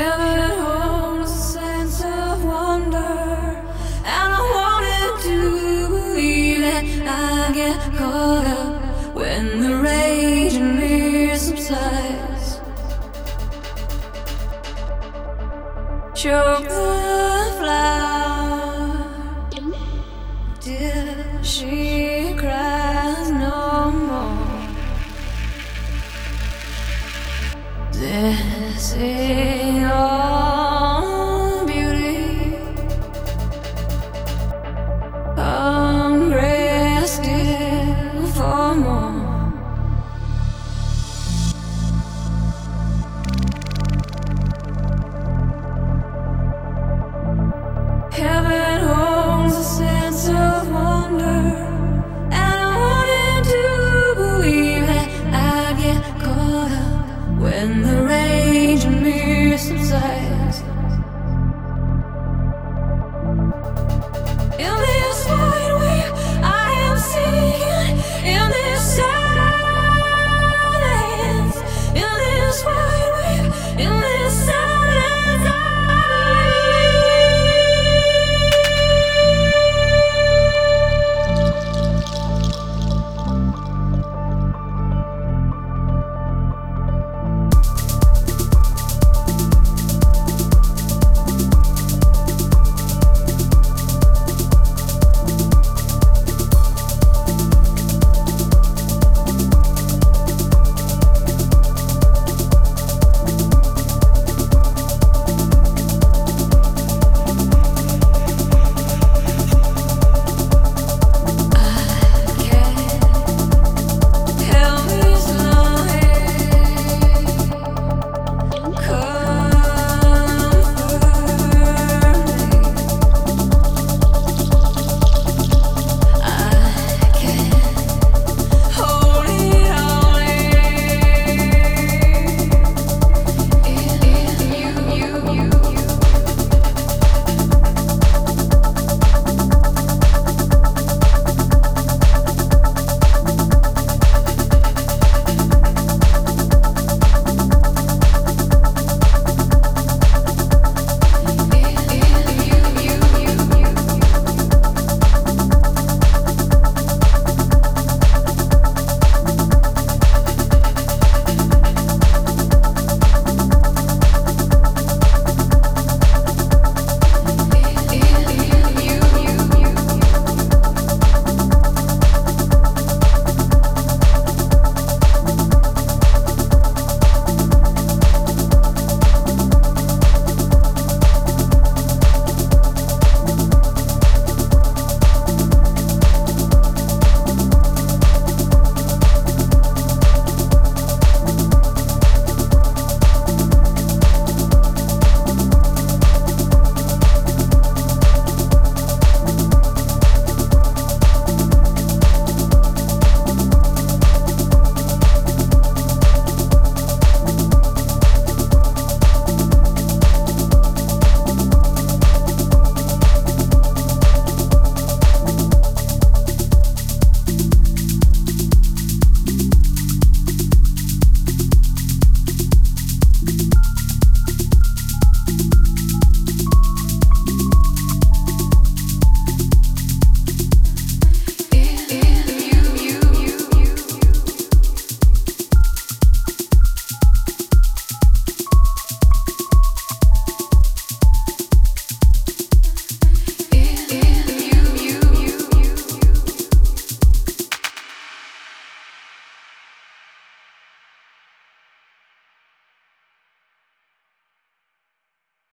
Heaven holds a sense of wonder, and I wanted to believe it. I get caught up when the rage subsides. Choke This is all.